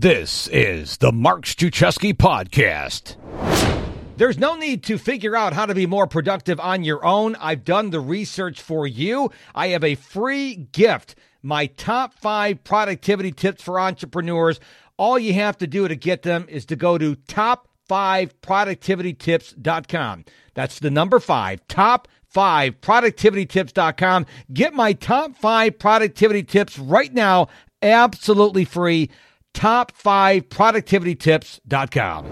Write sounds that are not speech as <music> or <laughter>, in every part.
This is the Mark Struczewski Podcast. There's no need to figure out how to be more productive on your own. I've done the research for you. I have a free gift my top five productivity tips for entrepreneurs. All you have to do to get them is to go to top5productivitytips.com. That's the number five, top five productivitytips.com. Get my top five productivity tips right now, absolutely free top5productivitytips.com.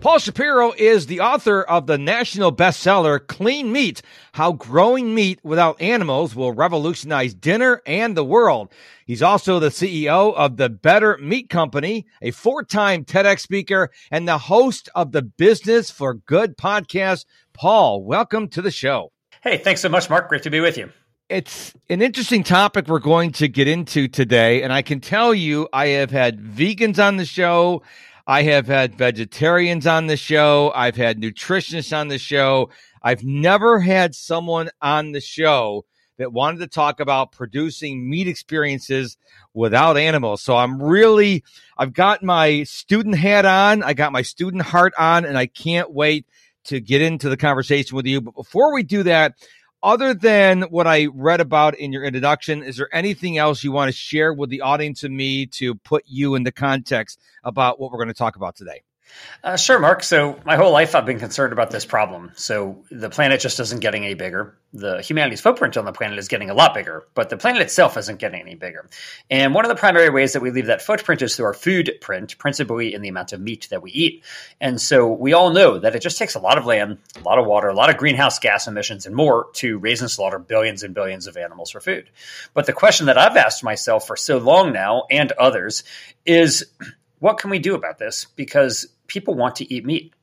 Paul Shapiro is the author of the national bestseller Clean Meat How Growing Meat Without Animals Will Revolutionize Dinner and the World. He's also the CEO of the Better Meat Company, a four time TEDx speaker, and the host of the Business for Good podcast. Paul, welcome to the show. Hey, thanks so much, Mark. Great to be with you it's an interesting topic we're going to get into today. And I can tell you, I have had vegans on the show. I have had vegetarians on the show. I've had nutritionists on the show. I've never had someone on the show that wanted to talk about producing meat experiences without animals. So I'm really, I've got my student hat on. I got my student heart on, and I can't wait to get into the conversation with you. But before we do that, other than what I read about in your introduction, is there anything else you want to share with the audience and me to put you into context about what we're going to talk about today? Uh, sure, Mark. So my whole life I've been concerned about this problem. So the planet just isn't getting any bigger. The humanity's footprint on the planet is getting a lot bigger, but the planet itself isn't getting any bigger. And one of the primary ways that we leave that footprint is through our food print, principally in the amount of meat that we eat. And so we all know that it just takes a lot of land, a lot of water, a lot of greenhouse gas emissions, and more to raise and slaughter billions and billions of animals for food. But the question that I've asked myself for so long now and others is what can we do about this? Because people want to eat meat.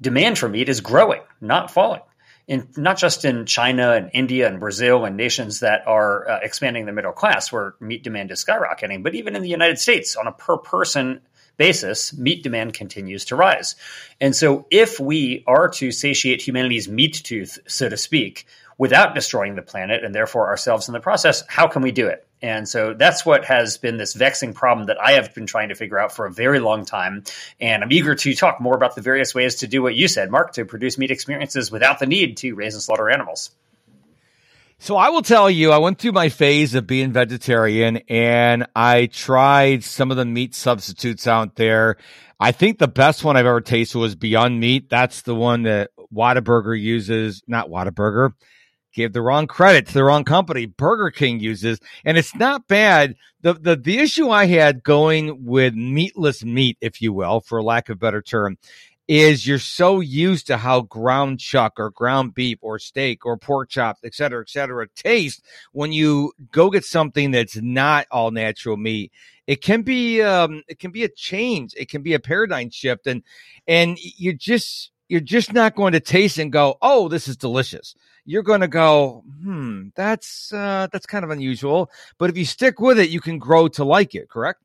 Demand for meat is growing, not falling. In, not just in China and India and Brazil and nations that are uh, expanding the middle class where meat demand is skyrocketing, but even in the United States on a per person basis, meat demand continues to rise. And so if we are to satiate humanity's meat tooth, so to speak, without destroying the planet and therefore ourselves in the process, how can we do it? And so that's what has been this vexing problem that I have been trying to figure out for a very long time. And I'm eager to talk more about the various ways to do what you said, Mark, to produce meat experiences without the need to raise and slaughter animals. So I will tell you, I went through my phase of being vegetarian and I tried some of the meat substitutes out there. I think the best one I've ever tasted was Beyond Meat. That's the one that Whataburger uses, not Whataburger gave the wrong credit to the wrong company. Burger King uses, and it's not bad. The, the, the issue I had going with meatless meat, if you will, for lack of better term, is you're so used to how ground chuck or ground beef or steak or pork chops, et cetera, et cetera, taste when you go get something that's not all natural meat. It can be, um, it can be a change. It can be a paradigm shift, and and you just you're just not going to taste and go, oh, this is delicious you're going to go, hmm, that's uh, that's kind of unusual. But if you stick with it, you can grow to like it. Correct?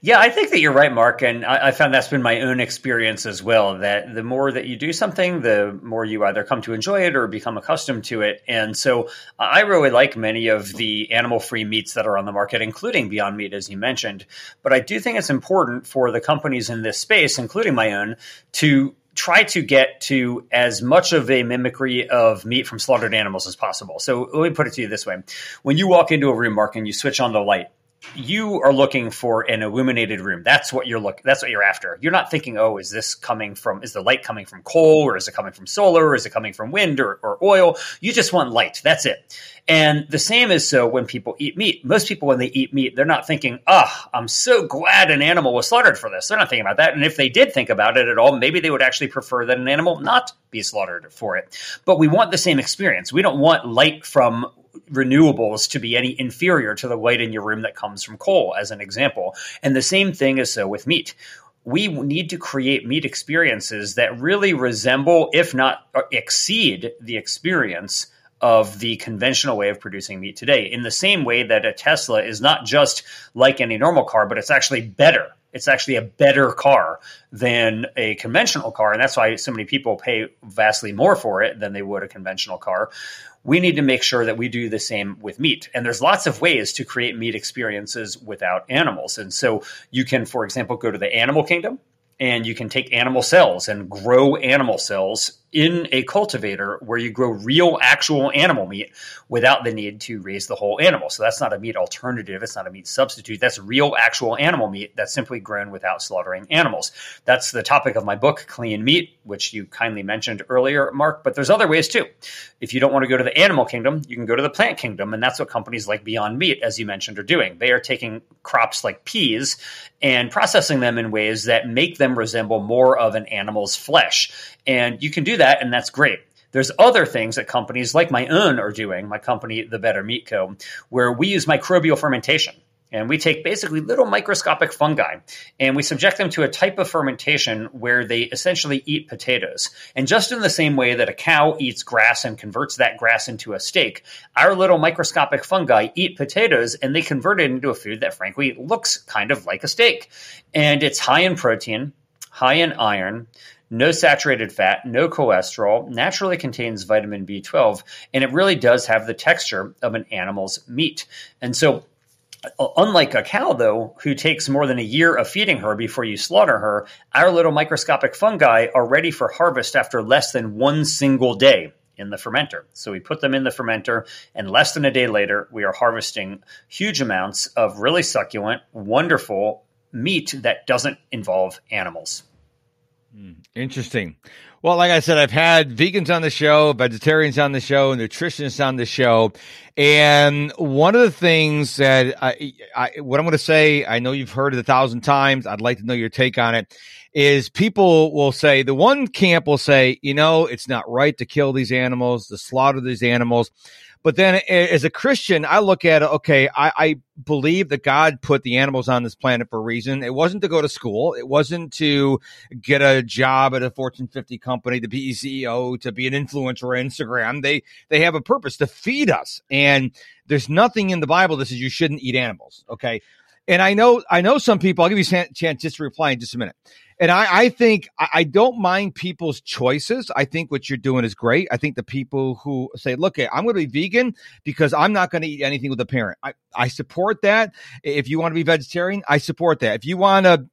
Yeah, I think that you're right, Mark, and I, I, found that's been my own experience as well. That the more that you do something, the more you either come to enjoy it or become accustomed to it. And so, I really like many of the animal-free meats that are on the market, including Beyond Meat, as you mentioned. But I do think it's important for the companies in this space, including my own, to try to get to as much of a mimicry of meat from slaughtered animals as possible. So let me put it to you this way. When you walk into a room, Mark, and you switch on the light, you are looking for an illuminated room. That's what you're looking. That's what you're after. You're not thinking, oh, is this coming from? Is the light coming from coal, or is it coming from solar, or is it coming from wind or, or oil? You just want light. That's it. And the same is so when people eat meat. Most people, when they eat meat, they're not thinking, oh, I'm so glad an animal was slaughtered for this. They're not thinking about that. And if they did think about it at all, maybe they would actually prefer that an animal not be slaughtered for it. But we want the same experience. We don't want light from renewables to be any inferior to the light in your room that comes from coal, as an example. And the same thing is so with meat we need to create meat experiences that really resemble, if not uh, exceed, the experience of the conventional way of producing meat today. In the same way that a Tesla is not just like any normal car, but it's actually better It's actually a better car than a conventional car. And that's why so many people pay vastly more for it than they would a conventional car. We need to make sure that we do the same with meat. And there's lots of ways to create meat experiences without animals. And so you can, for example, go to the animal kingdom and you can take animal cells and grow animal cells in a cultivator where you grow real actual animal meat without the need to raise the whole animal. So that's not a meat alternative, it's not a meat substitute. That's real actual animal meat that's simply grown without slaughtering animals. That's the topic of my book Clean Meat, which you kindly mentioned earlier, Mark, but there's other ways too. If you don't want to go to the animal kingdom, you can go to the plant kingdom and that's what companies like Beyond Meat as you mentioned are doing. They are taking crops like peas and processing them in ways that make them resemble more of an animal's flesh. And you can do that, and that's great. There's other things that companies like my own are doing, my company, The Better Meat Co., where we use microbial fermentation. And we take basically little microscopic fungi and we subject them to a type of fermentation where they essentially eat potatoes. And just in the same way that a cow eats grass and converts that grass into a steak, our little microscopic fungi eat potatoes and they convert it into a food that frankly looks kind of like a steak. And it's high in protein, high in iron, no saturated fat, no cholesterol, naturally contains vitamin B12, and it really does have the texture of an animal's meat. And so, uh, unlike a cow, though, who takes more than a year of feeding her before you slaughter her, our little microscopic fungi are ready for harvest after less than one single day in the fermenter. So we put them in the fermenter, and less than a day later, we are harvesting huge amounts of really succulent, wonderful meat that doesn't involve animals. Hmm, interesting. Well, like I said, I've had vegans on the show, vegetarians on the show, nutritionists on the show. And one of the things that I, I what I'm going to say, I know you've heard it a thousand times. I'd like to know your take on it is people will say, the one camp will say, you know, it's not right to kill these animals, to slaughter these animals. But then as a Christian, I look at it, okay, I, I, believe that God put the animals on this planet for a reason. It wasn't to go to school. It wasn't to get a job at a Fortune 50 company, to be CEO, to be an influencer on Instagram. They, they have a purpose to feed us. And there's nothing in the Bible that says you shouldn't eat animals. Okay. And I know, I know some people, I'll give you a chance just to reply in just a minute. And I, I think I, don't mind people's choices. I think what you're doing is great. I think the people who say, look, eh, I'm going to be vegan because I'm not going to eat anything with a parent. I, I support that. If you want to be vegetarian, I support that. If you want to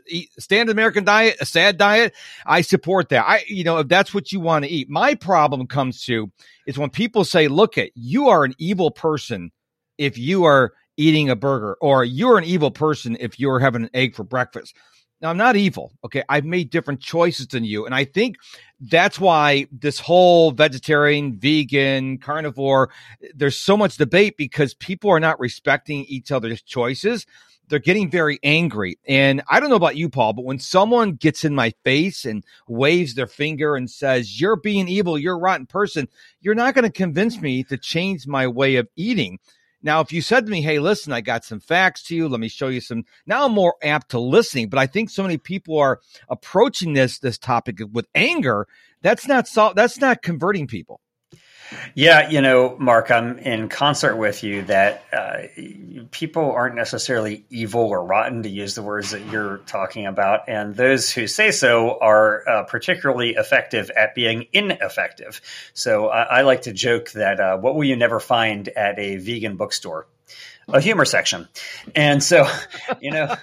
<laughs> eat standard American diet, a sad diet, I support that. I, you know, if that's what you want to eat. My problem comes to is when people say, look at you are an evil person if you are eating a burger or you're an evil person if you're having an egg for breakfast. Now, I'm not evil. Okay. I've made different choices than you. And I think that's why this whole vegetarian, vegan, carnivore, there's so much debate because people are not respecting each other's choices. They're getting very angry. And I don't know about you, Paul, but when someone gets in my face and waves their finger and says, You're being evil, you're a rotten person, you're not going to convince me to change my way of eating. Now, if you said to me, Hey, listen, I got some facts to you. Let me show you some. Now I'm more apt to listening, but I think so many people are approaching this, this topic with anger. That's not, that's not converting people. Yeah, you know, Mark, I'm in concert with you that uh, people aren't necessarily evil or rotten, to use the words that you're talking about. And those who say so are uh, particularly effective at being ineffective. So I, I like to joke that uh, what will you never find at a vegan bookstore? A humor section. And so, <laughs> you know,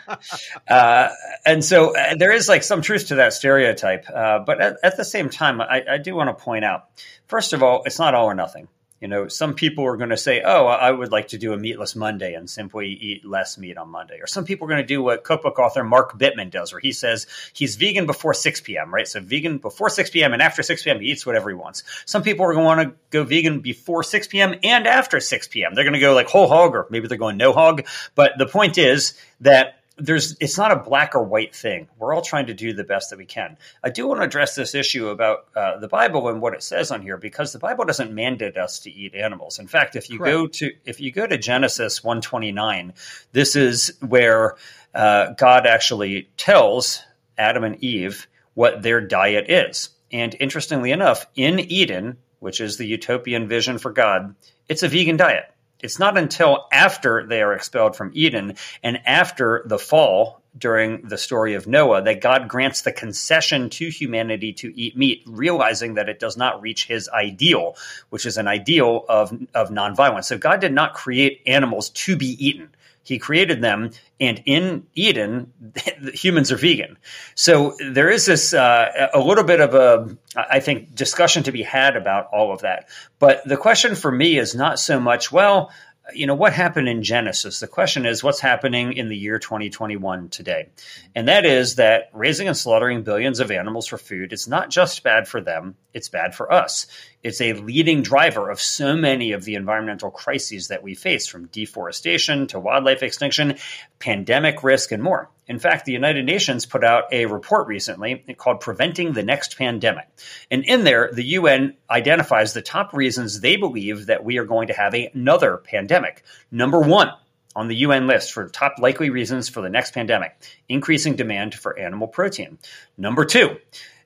uh, and so uh, there is like some truth to that stereotype. Uh, but at, at, the same time, I, I do want to point out First of all, it's not all or nothing. You know, some people are going to say, "Oh, I would like to do a meatless Monday and simply eat less meat on Monday." Or some people are going to do what cookbook author Mark Bittman does, where he says he's vegan before 6 p.m. Right, so vegan before 6 p.m. and after 6 p.m. he eats whatever he wants. Some people are going to want to go vegan before 6 p.m. and after 6 p.m. They're going to go like whole hog, or maybe they're going no hog. But the point is that there's it's not a black or white thing. We're all trying to do the best that we can. I do want to address this issue about uh, the Bible and what it says on here because the Bible doesn't mandate us to eat animals. In fact, if you Correct. go to if you go to Genesis 129, this is where uh, God actually tells Adam and Eve what their diet is. And interestingly enough, in Eden, which is the utopian vision for God, it's a vegan diet. It's not until after they are expelled from Eden and after the fall during the story of Noah that God grants the concession to humanity to eat meat, realizing that it does not reach his ideal, which is an ideal of, of nonviolence. So God did not create animals to be eaten. He created them, and in Eden, <laughs> humans are vegan. So there is this uh, a little bit of a, I think, discussion to be had about all of that. But the question for me is not so much, well, you know, what happened in Genesis? The question is what's happening in the year 2021 today? And that is that raising and slaughtering billions of animals for food is not just bad for them, it's bad for us. It's a leading driver of so many of the environmental crises that we face, from deforestation to wildlife extinction, pandemic risk, and more. In fact, the United Nations put out a report recently called Preventing the Next Pandemic. And in there, the UN identifies the top reasons they believe that we are going to have another pandemic. Number one, on the UN list for top likely reasons for the next pandemic increasing demand for animal protein. Number two,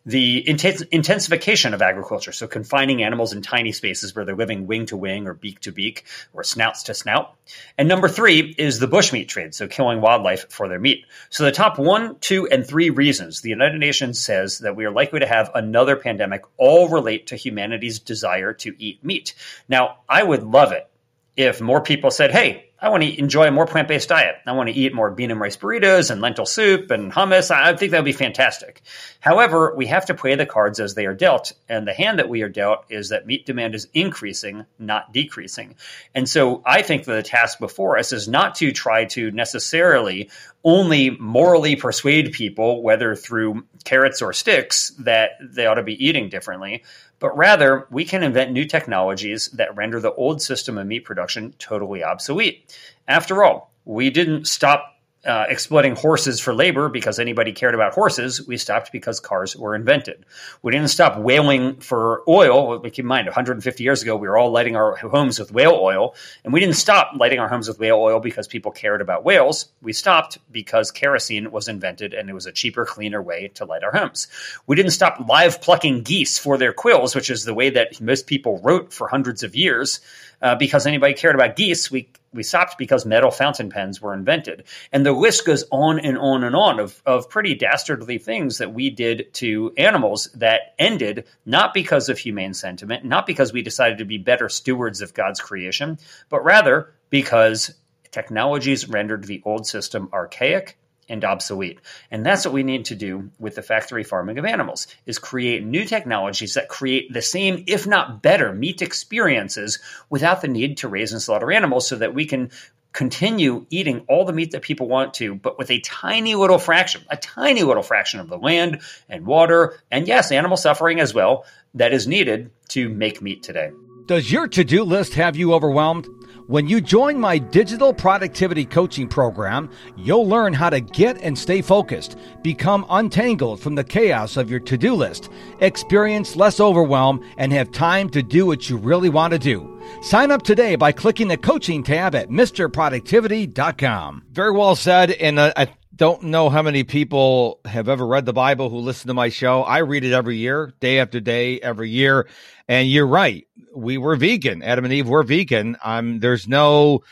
the intensification of agriculture, so confining animals in tiny spaces where they're living wing to wing or beak to beak or snouts to snout. And number three is the bushmeat trade, so killing wildlife for their meat. So the top one, two, and three reasons the United Nations says that we are likely to have another pandemic all relate to humanity's desire to eat meat. Now, I would love it if more people said, hey, I want to enjoy a more plant based diet. I want to eat more bean and rice burritos and lentil soup and hummus. I think that would be fantastic. However, we have to play the cards as they are dealt. And the hand that we are dealt is that meat demand is increasing, not decreasing. And so I think that the task before us is not to try to necessarily only morally persuade people, whether through carrots or sticks, that they ought to be eating differently, but rather we can invent new technologies that render the old system of meat production totally obsolete. After all, we didn't stop uh, exploiting horses for labor because anybody cared about horses. We stopped because cars were invented. We didn't stop whaling for oil. Keep in mind, 150 years ago, we were all lighting our homes with whale oil. And we didn't stop lighting our homes with whale oil because people cared about whales. We stopped because kerosene was invented and it was a cheaper, cleaner way to light our homes. We didn't stop live plucking geese for their quills, which is the way that most people wrote for hundreds of years uh, because anybody cared about geese. We we stopped because metal fountain pens were invented, and the list goes on and on and on of of pretty dastardly things that we did to animals that ended not because of humane sentiment, not because we decided to be better stewards of God's creation, but rather because technologies rendered the old system archaic and obsolete. And that's what we need to do with the factory farming of animals is create new technologies that create the same if not better meat experiences without the need to raise and slaughter animals so that we can continue eating all the meat that people want to but with a tiny little fraction, a tiny little fraction of the land and water and yes, animal suffering as well that is needed to make meat today. Does your to-do list have you overwhelmed? When you join my digital productivity coaching program, you'll learn how to get and stay focused, become untangled from the chaos of your to do list, experience less overwhelm, and have time to do what you really want to do. Sign up today by clicking the coaching tab at MrProductivity.com. Very well said. And uh, I don't know how many people have ever read the Bible who listen to my show. I read it every year, day after day, every year. And you're right. We were vegan. Adam and Eve were vegan. Um, there's no,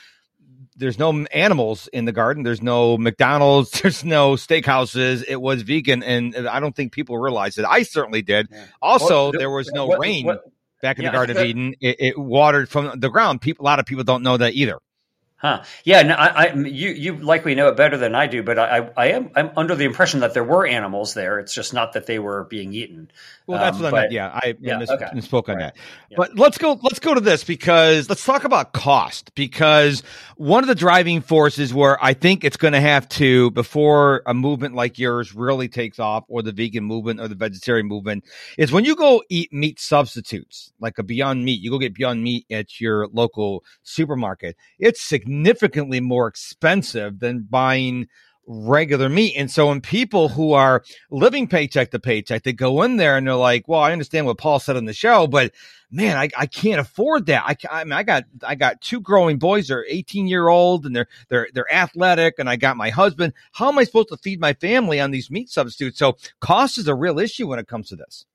there's no animals in the garden. There's no McDonald's. <laughs> There's no steakhouses. It was vegan, and I don't think people realize it. I certainly did. Yeah. Also, there was no what, rain what, back in yeah, the Garden of Eden. It, it, watered from the ground. People, a lot of people don't know that either. Huh. Yeah. No, I, I, you, you likely know it better than I do, but I, I am, I'm under the impression that there were animals there. It's just not that they were being eaten. Well, that's um, what I meant. Yeah, I yeah, mis- okay. misspoke on right. that. Yeah. But let's go. Let's go to this because let's talk about cost. Because one of the driving forces where I think it's going to have to before a movement like yours really takes off, or the vegan movement or the vegetarian movement, is when you go eat meat substitutes like a Beyond Meat. You go get Beyond Meat at your local supermarket. It's significantly more expensive than buying regular meat. And so when people who are living paycheck to paycheck, they go in there and they're like, well, I understand what Paul said on the show, but man, I, I can't afford that. I, I mean, I got, I got two growing boys. They're 18 year old and they're, they're, they're athletic and I got my husband. How am I supposed to feed my family on these meat substitutes? So cost is a real issue when it comes to this.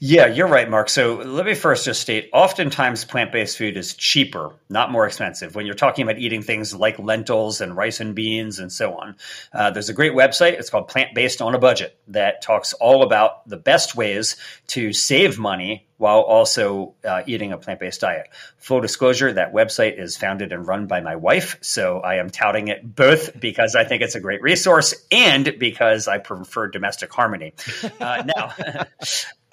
Yeah, you're right, Mark. So let me first just state oftentimes plant based food is cheaper, not more expensive. When you're talking about eating things like lentils and rice and beans and so on, uh, there's a great website. It's called Plant Based on a Budget that talks all about the best ways to save money while also uh, eating a plant based diet. Full disclosure that website is founded and run by my wife. So I am touting it both because I think it's a great resource and because I prefer domestic harmony. Uh, now,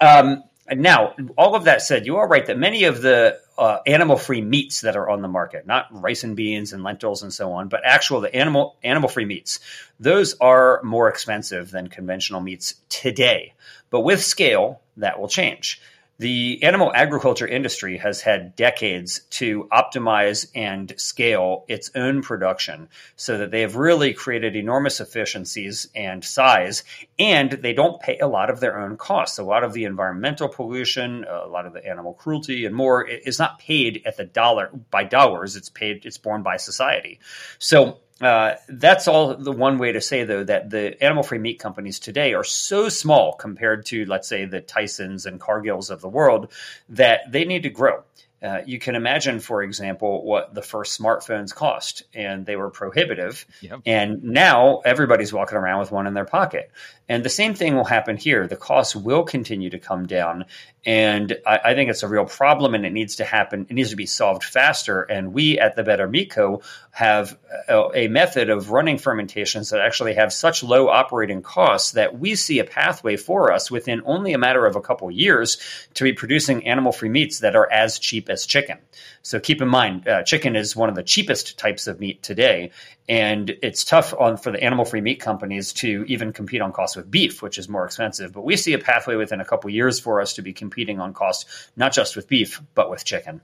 <laughs> um, now, all of that said, you are right that many of the uh, animal-free meats that are on the market, not rice and beans and lentils and so on, but actual the animal animal-free meats, those are more expensive than conventional meats today. But with scale, that will change the animal agriculture industry has had decades to optimize and scale its own production so that they have really created enormous efficiencies and size and they don't pay a lot of their own costs. A lot of the environmental pollution a lot of the animal cruelty and more is not paid at the dollar by dollars. It's paid it's borne by society. So uh, that's all the one way to say though that the animal free meat companies today are so small compared to let's say the Tysons and Cargills of the world that they need to grow. Uh, you can imagine, for example, what the first smartphones cost, and they were prohibitive. Yep. And now everybody's walking around with one in their pocket. And the same thing will happen here. The costs will continue to come down. And I, I, think it's a real problem and it needs to happen. It needs to be solved faster. And we at the Better Meat Co. have a, a method of running fermentations that actually have such low operating costs that we see a pathway for us within only a matter of a couple years to be producing animal free meats that are as cheap as chicken. So keep in mind, uh, chicken is one of the cheapest types of meat today. And it's tough on for the animal free meat companies to even compete on cost with beef, which is more expensive. But we see a pathway within a couple years for us to be competing on cost, not just with beef, but with chicken.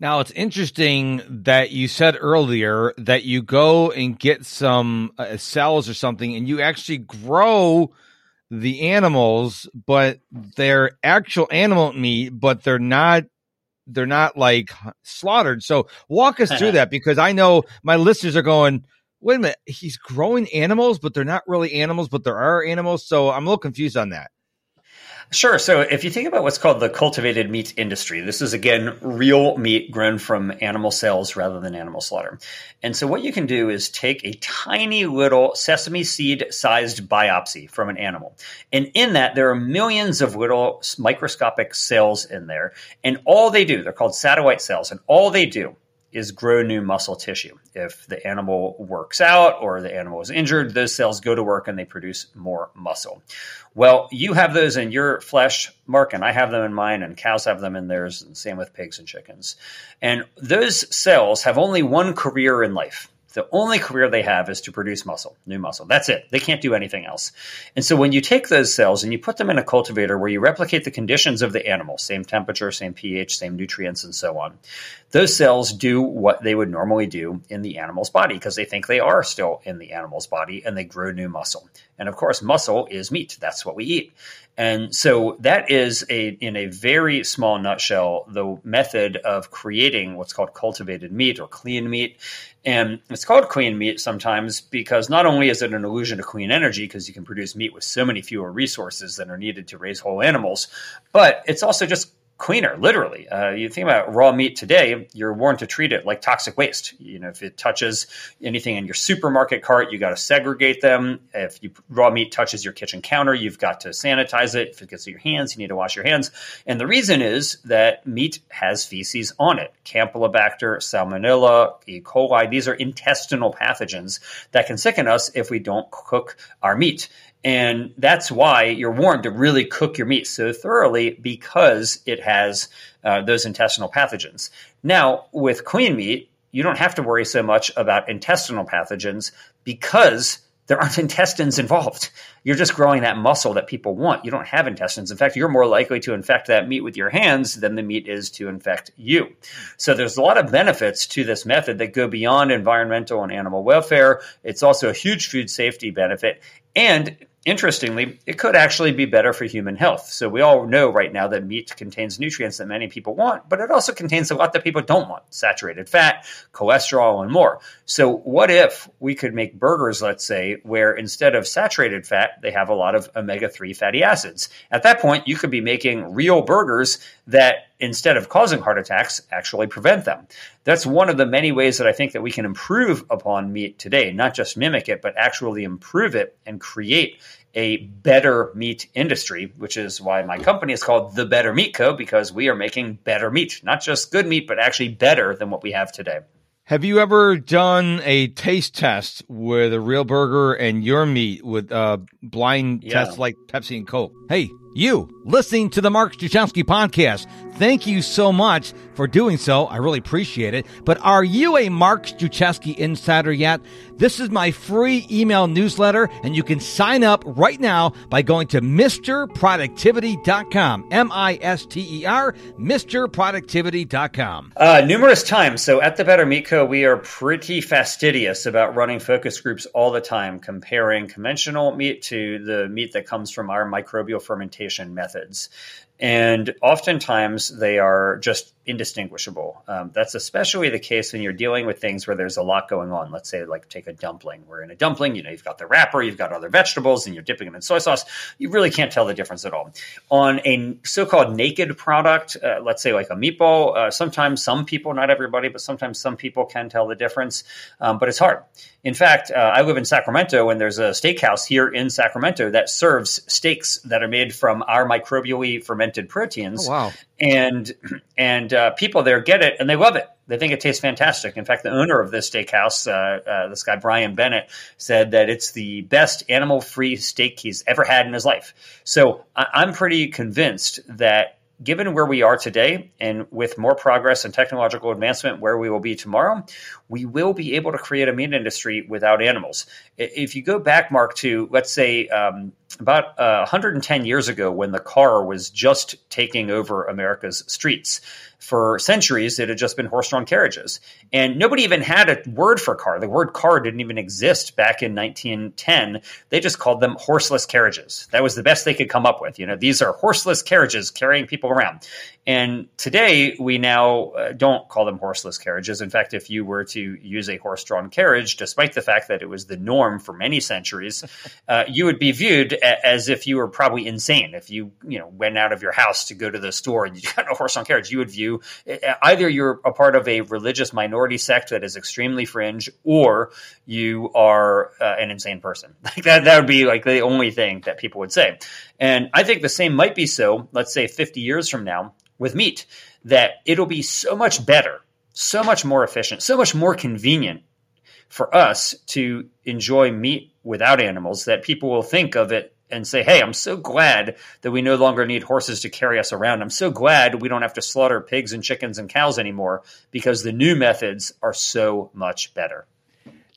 Now it's interesting that you said earlier that you go and get some uh, cells or something, and you actually grow the animals, but they're actual animal meat, but they're not they're not like slaughtered. So walk us through <laughs> that because I know my listeners are going, wait a minute, he's growing animals, but they're not really animals, but there are animals. So I'm a little confused on that. Sure. So if you think about what's called the cultivated meat industry, this is again real meat grown from animal cells rather than animal slaughter. And so what you can do is take a tiny little sesame seed sized biopsy from an animal. And in that, there are millions of little microscopic cells in there. And all they do, they're called satellite cells, and all they do is grow new muscle tissue. If the animal works out or the animal is injured, those cells go to work and they produce more muscle. Well, you have those in your flesh, Mark, and I have them in mine, and cows have them in theirs, and same with pigs and chickens. And those cells have only one career in life. The only career they have is to produce muscle, new muscle. That's it. They can't do anything else. And so when you take those cells and you put them in a cultivator where you replicate the conditions of the animal, same temperature, same pH, same nutrients, and so on, those cells do what they would normally do in the animal's body because they think they are still in the animal's body and they grow new muscle. And of course, muscle is meat. That's what we eat. And so that is a in a very small nutshell the method of creating what's called cultivated meat or clean meat. And it's called clean meat sometimes because not only is it an illusion of clean energy because you can produce meat with so many fewer resources than are needed to raise whole animals, but it's also just cleaner, literally. Uh, you think about raw meat today, you're warned to treat it like toxic waste. You know, if it touches anything in your supermarket cart, you got to segregate them. If you, raw meat touches your kitchen counter, you've got to sanitize it. If it gets to your hands, you need to wash your hands. And the reason is that meat has feces on it. Campylobacter, Salmonella, E. coli, these are intestinal pathogens that can sicken us if we don't cook our meat. And that's why you're warned to really cook your meat so thoroughly because it has uh, those intestinal pathogens. Now, with clean meat, you don't have to worry so much about intestinal pathogens because there aren't <laughs> intestines involved. You're just growing that muscle that people want. You don't have intestines. In fact, you're more likely to infect that meat with your hands than the meat is to infect you. So there's a lot of benefits to this method that go beyond environmental and animal welfare. It's also a huge food safety benefit. And interestingly, it could actually be better for human health. So we all know right now that meat contains nutrients that many people want, but it also contains a lot that people don't want saturated fat, cholesterol, and more. So what if we could make burgers, let's say, where instead of saturated fat, they have a lot of omega 3 fatty acids? At that point, you could be making real burgers that instead of causing heart attacks, actually prevent them. That's one of the many ways that I think that we can improve upon meat today, not just mimic it, but actually improve it and create a better meat industry, which is why my company is called The Better Meat Co. because we are making better meat, not just good meat, but actually better than what we have today. Have you ever done a taste test with a real burger and your meat with a blind yeah. test like Pepsi and Coke? Hey, you listening to the Mark Struczewski podcast. Thank you so much for doing so. I really appreciate it. But are you a Mark Struczewski insider yet? This is my free email newsletter, and you can sign up right now by going to MrProductivity.com. M I S T E R, MrProductivity.com. Uh, numerous times. So at the Better Meat Co., we are pretty fastidious about running focus groups all the time, comparing conventional meat to the meat that comes from our microbial fermentation methods. And oftentimes they are just indistinguishable. Um, that's especially the case when you're dealing with things where there's a lot going on. Let's say, like, take a dumpling. We're in a dumpling, you know, you've got the wrapper, you've got other vegetables, and you're dipping them in soy sauce. You really can't tell the difference at all. On a so-called naked product, uh, let's say like a meatball, uh, sometimes some people, not everybody, but sometimes some people can tell the difference, um, but it's hard. In fact, uh, I live in Sacramento, and there's a steakhouse here in Sacramento that serves steaks that are made from our microbially fermented proteins. Oh, wow! And and uh, people there get it and they love it. They think it tastes fantastic. In fact, the owner of this steakhouse, uh, uh, this guy Brian Bennett, said that it's the best animal-free steak he's ever had in his life. So I- I'm pretty convinced that given where we are today and with more progress and technological advancement where we will be tomorrow, we will be able to create a meat industry without animals. If you go back, Mark, to let's say um, about uh, 110 years ago when the car was just taking over America's streets, for centuries, it had just been horse drawn carriages. And nobody even had a word for car. The word car didn't even exist back in 1910. They just called them horseless carriages. That was the best they could come up with. You know, these are horseless carriages carrying people around. And today, we now uh, don't call them horseless carriages. In fact, if you were to use a horse drawn carriage, despite the fact that it was the norm for many centuries, <laughs> uh, you would be viewed a- as if you were probably insane. If you, you know, went out of your house to go to the store and you <laughs> got a horse drawn carriage, you would view either you're a part of a religious minority sect that is extremely fringe, or you are uh, an insane person. <laughs> Like that, that would be like the only thing that people would say. And I think the same might be so. Let's say 50 years from now with meat, that it'll be so much better, so much more efficient, so much more convenient for us to enjoy meat without animals that people will think of it and say, hey, I'm so glad that we no longer need horses to carry us around. I'm so glad we don't have to slaughter pigs and chickens and cows anymore because the new methods are so much better.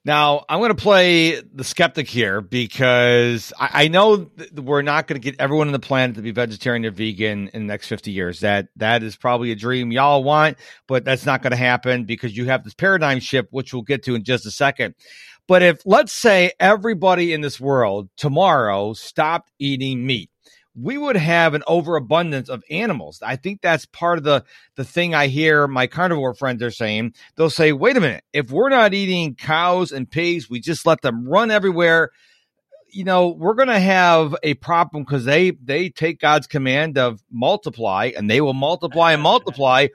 Now, I'm going to play the skeptic here because I, I know we're not going to get everyone on the planet to be vegetarian or vegan in the next 50 years. That That is probably a dream y'all want, but that's not going to happen because you have this paradigm shift, which we'll get to in just a second. But if, let's say, everybody in this world tomorrow stopped eating meat, we would have an overabundance of animals. I think that's part of the the thing I hear my carnivore friends are saying. They'll say, "Wait a minute, if we're not eating cows and pigs, we just let them run everywhere." You know, we're going to have a problem because they they take God's command of multiply, and they will multiply and multiply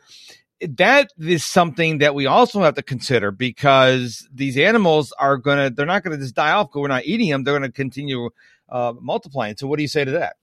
that is something that we also have to consider because these animals are going to, they're not going to just die off because we're not eating them. They're going to continue uh, multiplying. So, what do you say to that?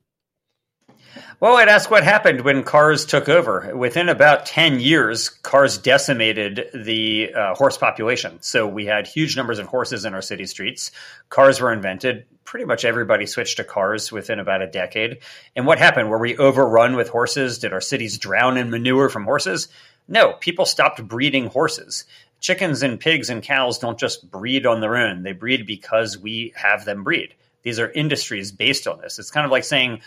Well, I'd ask what happened when cars took over. Within about 10 years, cars decimated the uh, horse population. So we had huge numbers of horses in our city streets. Cars were invented. Pretty much everybody switched to cars within about a decade. And what happened? Were we overrun with horses? Did our cities drown in manure from horses? No, people stopped breeding horses. Chickens and pigs and cows don't just breed on their own, they breed because we have them breed. These are industries based on this. It's kind of like saying,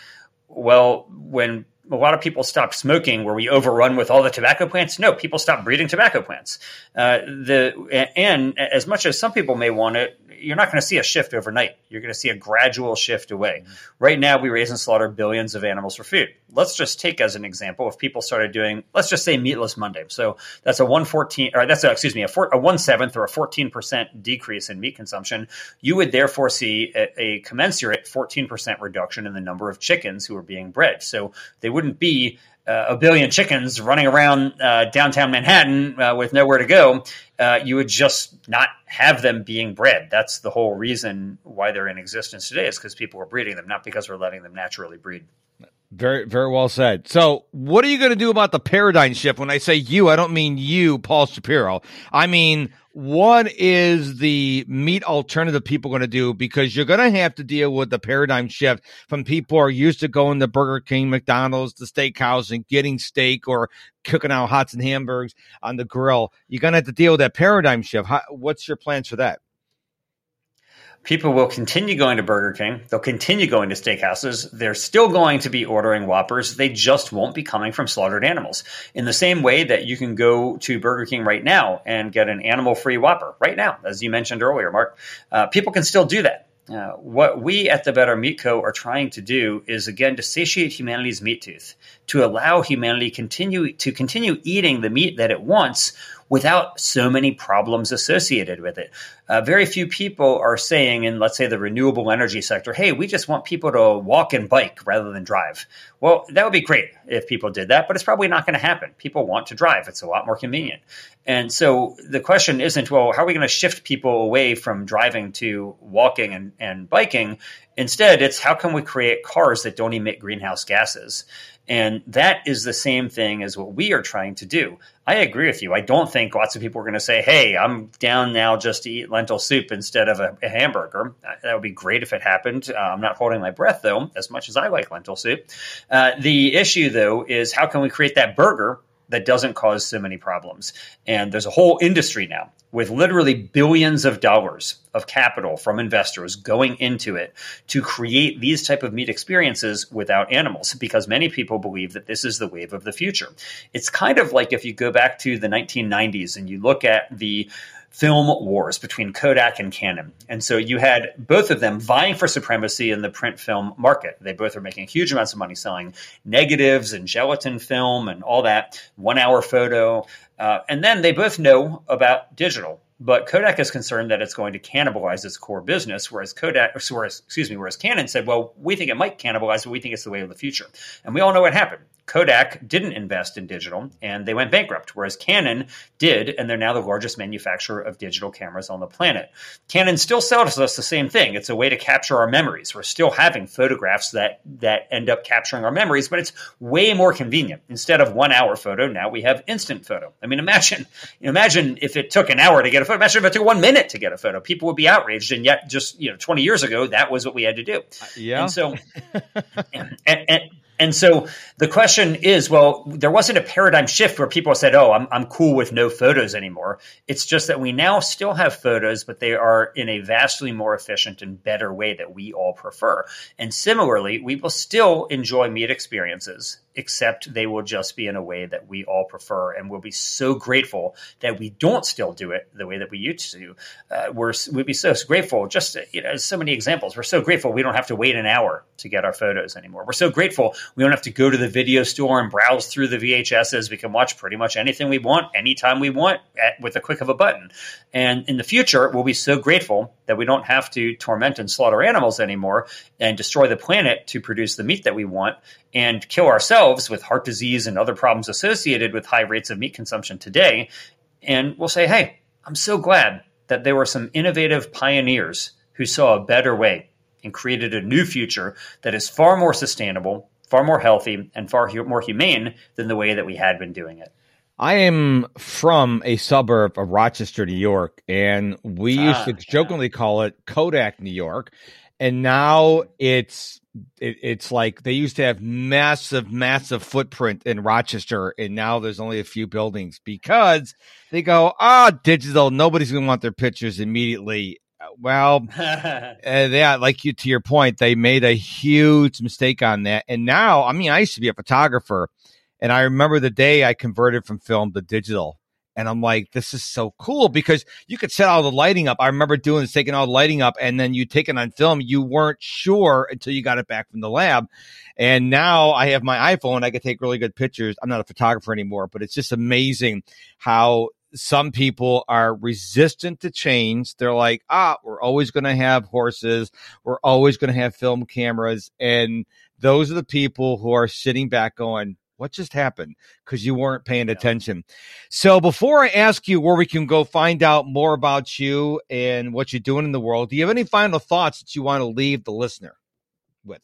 well, when a lot of people stopped smoking, were we overrun with all the tobacco plants? No, people stopped breeding tobacco plants. Uh, the and as much as some people may want it, you're not going to see a shift overnight. You're going to see a gradual shift away. Mm-hmm. Right now, we raise and slaughter billions of animals for food. Let's just take as an example if people started doing, let's just say meatless Monday. So that's a 114, or that's a, excuse me, a, four, a one seventh or a 14% decrease in meat consumption. You would therefore see a, a commensurate 14% reduction in the number of chickens who are being bred. So they wouldn't be uh, a billion chickens running around uh, downtown Manhattan uh, with nowhere to go, uh, you would just not have them being bred. That's the whole reason why they're in existence today, is because people are breeding them, not because we're letting them naturally breed. Very, very well said. So, what are you going to do about the paradigm shift? When I say you, I don't mean you, Paul Shapiro. I mean, what is the meat alternative people going to do? Because you're going to have to deal with the paradigm shift from people who are used to going to Burger King, McDonald's, the steakhouse, and getting steak or cooking out hots and hamburgers on the grill. You're going to have to deal with that paradigm shift. How, what's your plans for that? People will continue going to Burger King. They'll continue going to steakhouses. They're still going to be ordering Whoppers. They just won't be coming from slaughtered animals. In the same way that you can go to Burger King right now and get an animal free Whopper right now, as you mentioned earlier, Mark, uh, people can still do that. Uh, what we at the Better Meat Co. are trying to do is again to satiate humanity's meat tooth, to allow humanity continue to continue eating the meat that it wants without so many problems associated with it. Uh, very few people are saying in, let's say, the renewable energy sector, hey, we just want people to walk and bike rather than drive. Well, that would be great if people did that, but it's probably not going to happen. People want to drive, it's a lot more convenient. And so the question isn't, well, how are we going to shift people away from driving to walking and, and biking? Instead, it's how can we create cars that don't emit greenhouse gases? And that is the same thing as what we are trying to do. I agree with you. I don't think lots of people are going to say, hey, I'm down now just to eat lentil soup instead of a, a hamburger. That would be great if it happened. Uh, I'm not holding my breath, though, as much as I like lentil soup. Uh, the issue, though, is how can we create that burger that doesn't cause so many problems. And there's a whole industry now with literally billions of dollars of capital from investors going into it to create these type of meat experiences without animals because many people believe that this is the wave of the future. It's kind of like if you go back to the 1990s and you look at the film wars between Kodak and Canon. And so you had both of them vying for supremacy in the print film market. They both are making huge amounts of money selling negatives and gelatin film and all that, one hour photo. Uh, and then they both know about digital. But Kodak is concerned that it's going to cannibalize its core business, whereas Kodak, excuse me, whereas Canon said, well, we think it might cannibalize, but we think it's the way of the future. And we all know what happened. Kodak didn't invest in digital and they went bankrupt, whereas Canon did, and they're now the largest manufacturer of digital cameras on the planet. Canon still sells us the same thing. It's a way to capture our memories. We're still having photographs that, that end up capturing our memories, but it's way more convenient. Instead of one hour photo, now we have instant photo. I mean, imagine, imagine if it took an hour to get a photo. Imagine if it took one minute to get a photo. People would be outraged. And yet just, you know, 20 years ago, that was what we had to do. Uh, yeah. And so, <laughs> and, and, and so the question is, well, there wasn't a paradigm shift where people said, "Oh, I'm I'm cool with no photos anymore." It's just that we now still have photos, but they are in a vastly more efficient and better way that we all prefer. And similarly, we will still enjoy meat experiences except they will just be in a way that we all prefer. And we'll be so grateful that we don't still do it the way that we used to. Uh, we're, we'd be so grateful, just, you know, so many examples. We're so grateful we don't have to wait an hour to get our photos anymore. We're so grateful we don't have to go to the video store and browse through the VHSs. We can watch pretty much anything we want, anytime we want, at, with a click of a button. And in the future, we'll be so grateful that we don't have to torment and slaughter animals anymore and destroy the planet to produce the meat that we want and kill ourselves with heart disease and other problems associated with high rates of meat consumption today. And we'll say, hey, I'm so glad that there were some innovative pioneers who saw a better way and created a new future that is far more sustainable, far more healthy, and far hu- more humane than the way that we had been doing it. I am from a suburb of Rochester, New York, and we used to ah, jokingly yeah. call it Kodak, New York. And now it's it, it's like they used to have massive, massive footprint in Rochester, and now there's only a few buildings because they go, ah, oh, digital. Nobody's going to want their pictures immediately. Well, <laughs> uh, yeah, like you to your point, they made a huge mistake on that, and now, I mean, I used to be a photographer, and I remember the day I converted from film to digital, And I'm like, this is so cool because you could set all the lighting up. I remember doing this, taking all the lighting up, and then you take it on film. You weren't sure until you got it back from the lab. And now I have my iPhone. I can take really good pictures. I'm not a photographer anymore, but it's just amazing how some people are resistant to change. They're like, ah, we're always going to have horses. We're always going to have film cameras. And those are the people who are sitting back going, what just happened? Because you weren't paying attention. So before I ask you where we can go find out more about you and what you're doing in the world, do you have any final thoughts that you want to leave the listener with?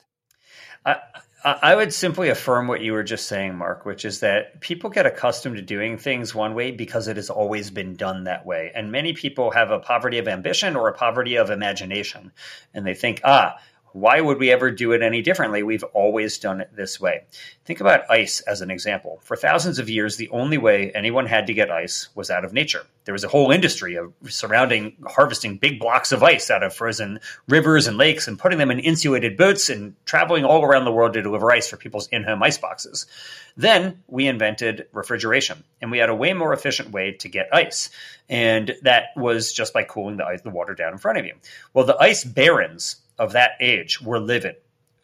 I, I would simply affirm what you were just saying, Mark, which is that people get accustomed to doing things one way because it has always been done that way. And many people have a poverty of ambition or a poverty of imagination. And they think, ah, why would we ever do it any differently? We've always done it this way. Think about ice as an example. For thousands of years, the only way anyone had to get ice was out of nature. There was a whole industry of surrounding harvesting big blocks of ice out of frozen rivers and lakes and putting them in insulated boats and traveling all around the world to deliver ice for people's in-home ice boxes. Then we invented refrigeration, and we had a way more efficient way to get ice. And that was just by cooling the ice, the water down in front of you. Well, the ice barons of that age were livid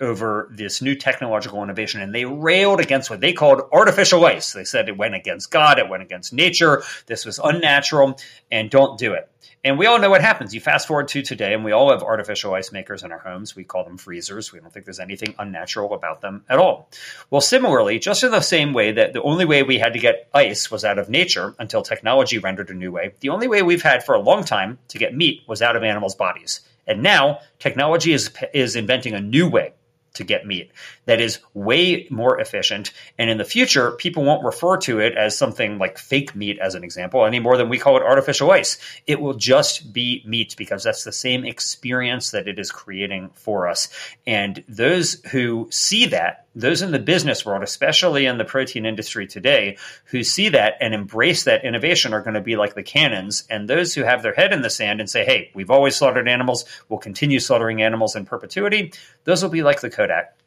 over this new technological innovation and they railed against what they called artificial ice. They said it went against God, it went against nature, this was unnatural, and don't do it. And we all know what happens. You fast forward to today, and we all have artificial ice makers in our homes. We call them freezers. We don't think there's anything unnatural about them at all. Well, similarly, just in the same way that the only way we had to get ice was out of nature until technology rendered a new way, the only way we've had for a long time to get meat was out of animals' bodies. And now technology is, is inventing a new way to get meat that is way more efficient. And in the future, people won't refer to it as something like fake meat, as an example, any more than we call it artificial ice. It will just be meat because that's the same experience that it is creating for us. And those who see that, those in the business world, especially in the protein industry today, who see that and embrace that innovation are going to be like the Canons. And those who have their head in the sand and say, hey, we've always slaughtered animals, we'll continue slaughtering animals in perpetuity, those will be like the Kodak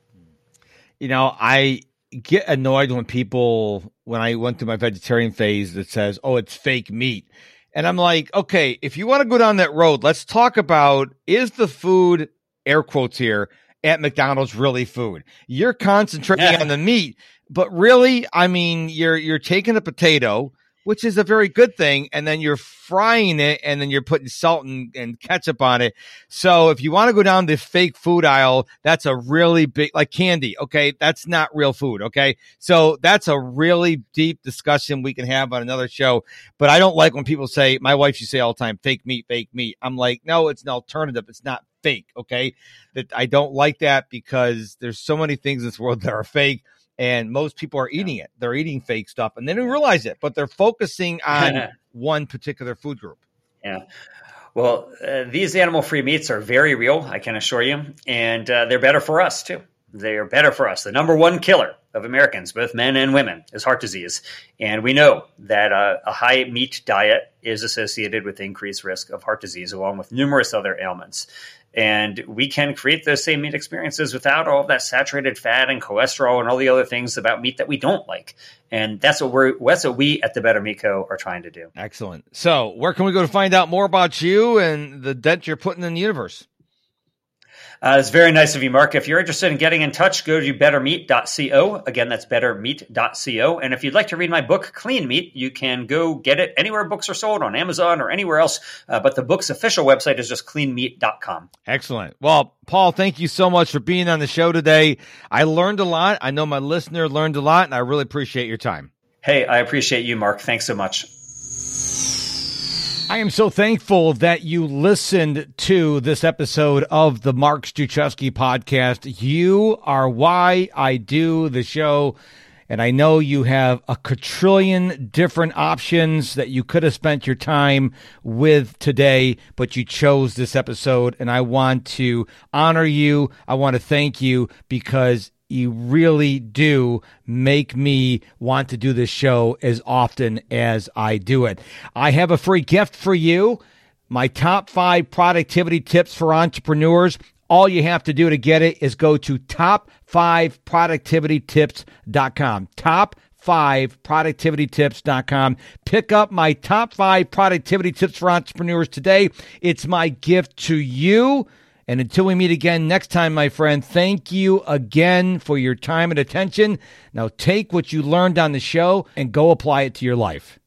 you know, I get annoyed when people, when I went through my vegetarian phase, that says, oh, it's fake meat. And I'm like, okay, if you want to go down that road, let's talk about is the food, air quotes here, at McDonald's really food? You're concentrating yeah. on the meat, but really, I mean, you're you're taking a potato, which is a very good thing. And then you're frying it and then you're putting salt and, and ketchup on it. So if you want to go down the fake food aisle, that's a really big, like candy. Okay. That's not real food. Okay. So that's a really deep discussion we can have on another show. But I don't like when people say, my wife, you say all the time, fake meat, fake meat. I'm like, no, it's an alternative. It's not fake. Okay. That I don't like that because there's so many things in this world that are fake and most people are eating yeah. it. They're eating fake stuff and they don't realize it, but they're focusing on <laughs> one particular food group. Yeah. Well, uh, these animal free meats are very real, I can assure you, and uh, they're better for us too. They are better for us. The number one killer of Americans, both men and women, is heart disease. And we know that uh, a high meat diet is associated with increased risk of heart disease, along with numerous other ailments. And we can create those same meat experiences without all that saturated fat and cholesterol and all the other things about meat that we don't like. And that's what we're that's what we at the Better Meat Co. are trying to do. Excellent. So where can we go to find out more about you and the dent you're putting in the universe? Uh, it's very nice of you, Mark. If you're interested in getting in touch, go to bettermeat.co. Again, that's bettermeat.co. And if you'd like to read my book, Clean Meat, you can go get it anywhere books are sold on Amazon or anywhere else. Uh, but the book's official website is just cleanmeat.com. Excellent. Well, Paul, thank you so much for being on the show today. I learned a lot. I know my listener learned a lot, and I really appreciate your time. Hey, I appreciate you, Mark. Thanks so much. I am so thankful that you listened to this episode of the Mark Struczewski podcast. You are why I do the show. And I know you have a quadrillion different options that you could have spent your time with today, but you chose this episode. And I want to honor you. I want to thank you because you really do make me want to do this show as often as I do it. I have a free gift for you. My top five productivity tips for entrepreneurs. All you have to do to get it is go to top5productivitytips.com. Top top5productivitytips.com. Pick up my top five productivity tips for entrepreneurs today. It's my gift to you. And until we meet again next time, my friend, thank you again for your time and attention. Now take what you learned on the show and go apply it to your life.